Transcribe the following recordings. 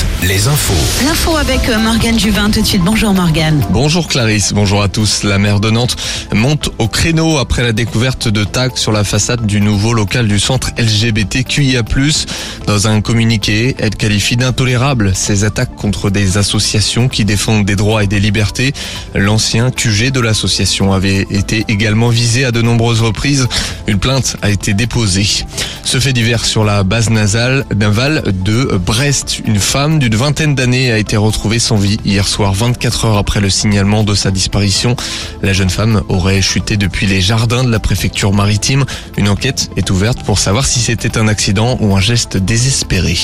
podcast. Les infos. L'info avec euh, Morgane Juvin tout de suite. Bonjour Morgane. Bonjour Clarisse, bonjour à tous. La maire de Nantes monte au créneau après la découverte de tags sur la façade du nouveau local du centre LGBTQIA+. Dans un communiqué, elle qualifie d'intolérable ces attaques contre des associations qui défendent des droits et des libertés. L'ancien QG de l'association avait été également visé à de nombreuses reprises. Une plainte a été déposée. Ce fait divers sur la base nasale navale de Brest. Une femme d'une vingtaine d'années a été retrouvée sans vie hier soir, 24 heures après le signalement de sa disparition. La jeune femme aurait chuté depuis les jardins de la préfecture maritime. Une enquête est ouverte pour savoir si c'était un accident ou un geste désespéré.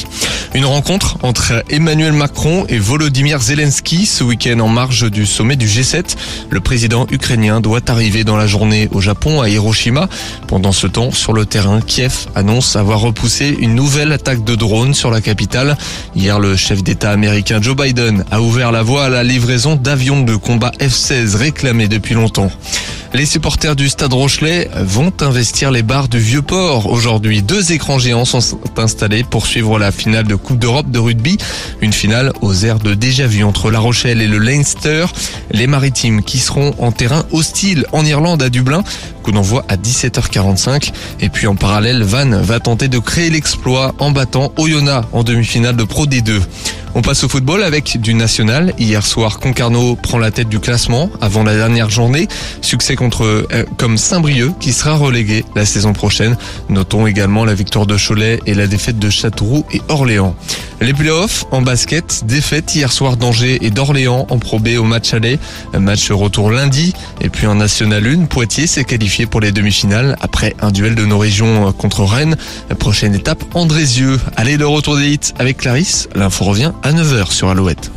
Une rencontre entre Emmanuel Macron et Volodymyr Zelensky ce week-end en marge du sommet du G7. Le président ukrainien doit arriver dans la journée au Japon à Hiroshima. Pendant ce temps, sur le terrain, Kiev annonce avoir repoussé une nouvelle attaque de drones sur la capitale. Hier, le chef d'État américain Joe Biden a ouvert la voie à la livraison d'avions de combat F-16 réclamés depuis longtemps. Les supporters du Stade Rochelet vont investir les bars du Vieux-Port. Aujourd'hui, deux écrans géants sont installés pour suivre la finale de Coupe d'Europe de rugby. Une finale aux airs de déjà vu entre La Rochelle et le Leinster. Les maritimes qui seront en terrain hostile en Irlande à Dublin. Coup d'envoi à 17h45. Et puis en parallèle, Van va tenter de créer l'exploit en battant Oyonnax en demi-finale de Pro D2. On passe au football avec du national. Hier soir, Concarneau prend la tête du classement avant la dernière journée. Succès contre euh, comme Saint-Brieuc qui sera relégué la saison prochaine. Notons également la victoire de Cholet et la défaite de Châteauroux et Orléans. Les playoffs en basket, défaite hier soir d'Angers et d'Orléans en probé au match aller. Match retour lundi. Et puis en National 1, Poitiers s'est qualifié pour les demi-finales après un duel de nos régions contre Rennes. Prochaine étape, Andrézieux. Allez, le retour des hits avec Clarisse. L'info revient à 9h sur Alouette.